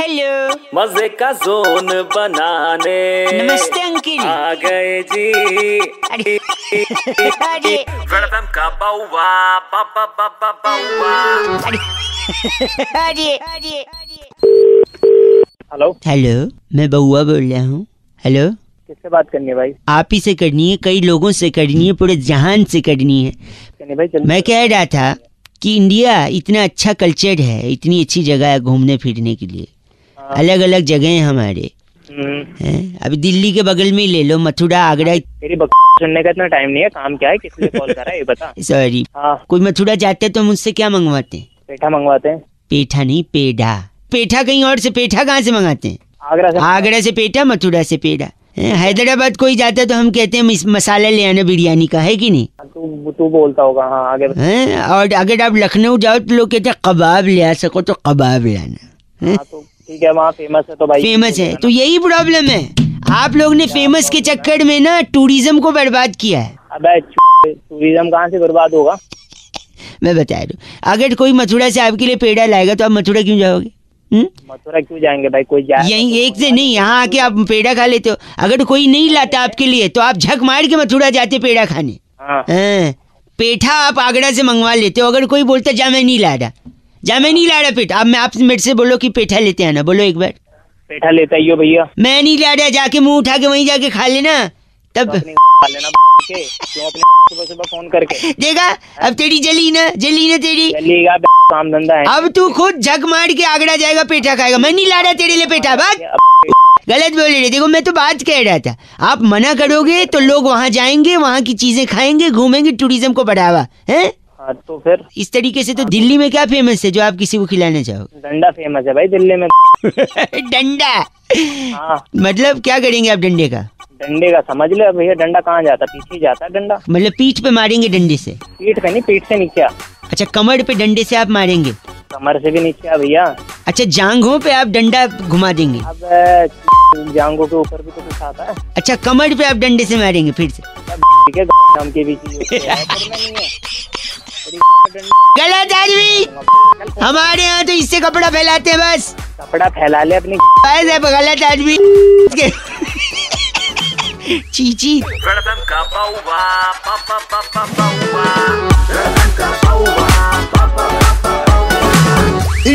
Hello मज़े का zone बनाने। नमस्ते अंकिल। आ गए जी। अरे अरे। वेलकम का बाउवा बाबा बाबा बाउवा। अरे अरे अरे। हेलो। हेलो मैं बउआ बोल रहा हूँ। हेलो। किससे बात करनी है भाई? आप ही से करनी है कई लोगों से करनी है पूरे जहान से करनी है। भाई मैं कह रहा था कि इंडिया इतना अच्छा कल्चर है इतनी अच्छी जगह है घूमने फिरने के लिए। अलग अलग जगह है हमारे। हम्म, हैं? अभी दिल्ली के बगल में ही ले लो मथुरा आगरा। तेरी सुनने का इतना टाइम नहीं है काम क्या है? किस लिए कॉल करा है ये बता। सॉरी हाँ। कोई मथुरा जाते हैं तो मुझसे क्या मंगवाते हैं? पेठा मंगवाते हैं। पेठा नहीं पेड़ा पेठा कहीं और से पेठा कहाँ से मंगाते हैं? आगरा से। आगरा से पेठा मथुरा से पेड़ा हैदराबाद कोई जाता है तो हम कहते हैं मसाला ले आना बिरयानी का है कि नहीं? तू तू बोलता होगा हाँ आगे हैं? और अगर आप लखनऊ जाओ तो लोग कहते हैं कबाब ले आ सको तो कबाब लाना हैं? हाँ? तो ठीक है वहाँ फ़ेमस है तो भाई फ़ेमस है। तो यही प्रॉब्लम है। आप लोग ने फ़ेमस के चक्कर में ना टूरिज़्म को बर्बाद किया है। अबे टूरिज़्म कहाँ से बर्बाद होगा? मैं बता हूँ। अगर कोई मथुरा से आपके लिए पेड़ा लाएगा तो आप मथुरा क्यों जाओगे? हम्म? मथुरा क्यों जाएँगे भाई? कोई जाए यही एक से नहीं यहाँ आके आप पेड़ा खा लेते हो। अगर कोई नहीं लाता आपके लिए तो आप झक मार के मथुरा जाते पेड़ा खाने। हाँ। हाँ, पेठा आप आगरा से मंगवा लेते हो। अगर कोई बोलता जा मैं नहीं ला रहा। जा मैं नहीं ला रहा पेठा अब मैं आप मेरे से बोलो कि पेठा लेते आना। बोलो एक बार। पेठा लेता ही हो भैया। मैं नहीं ला रहा जाके मुँह उठा के वहीं जाके खा लेना। तो तब खा लेना क्यों अपने सुबह सुबह फ़ोन करके? देखा अब तेरी जली ना जली ना तेरी। काम धंधा है। अब तू खुद झक मार के आगरा जाएगा पेठा खाएगा। मैं नहीं ला रहा तेरे लिए पेठा भाग। गलत बोल रहे देखो मैं तो बात कह रहा था। आप मना करोगे तो लोग वहाँ जाएँगे वहाँ की चीज़ें खाएँगे घूमेंगे टूरिज़्म को बढ़ावा। है? हाँ तो फिर इस तरीके से तो दिल्ली में क्या फ़ेमस है जो आप किसी को खिलाना चाहो? डंडा फ़ेमस है भाई दिल्ली में डंडा? हाँ। मतलब क्या करेंगे आप डंडे का? डंडे का समझ ले भैया डंडा कहाँ जाता पीछे जाता है डंडा। मतलब पीठ पे मारेंगे डंडे से? पीठ पे नहीं पीठ से नीचे अच्छा कमर पे डंडे से आप मारेंगे? कमर से भी नीचे भैया। अच्छा जांघों पे आप डंडा घुमा देंगे? अब जांगों के ऊपर भी तो कुछ आता है। अच्छा कमर पे आप डंडे से मारेंगे फिर से? ठीक है गलत आदमी। हमारे यहाँ तो इससे कपड़ा फैलाते हैं बस। कपड़ा फैला ले अपनी बस अब गलत आदमी। चीची। का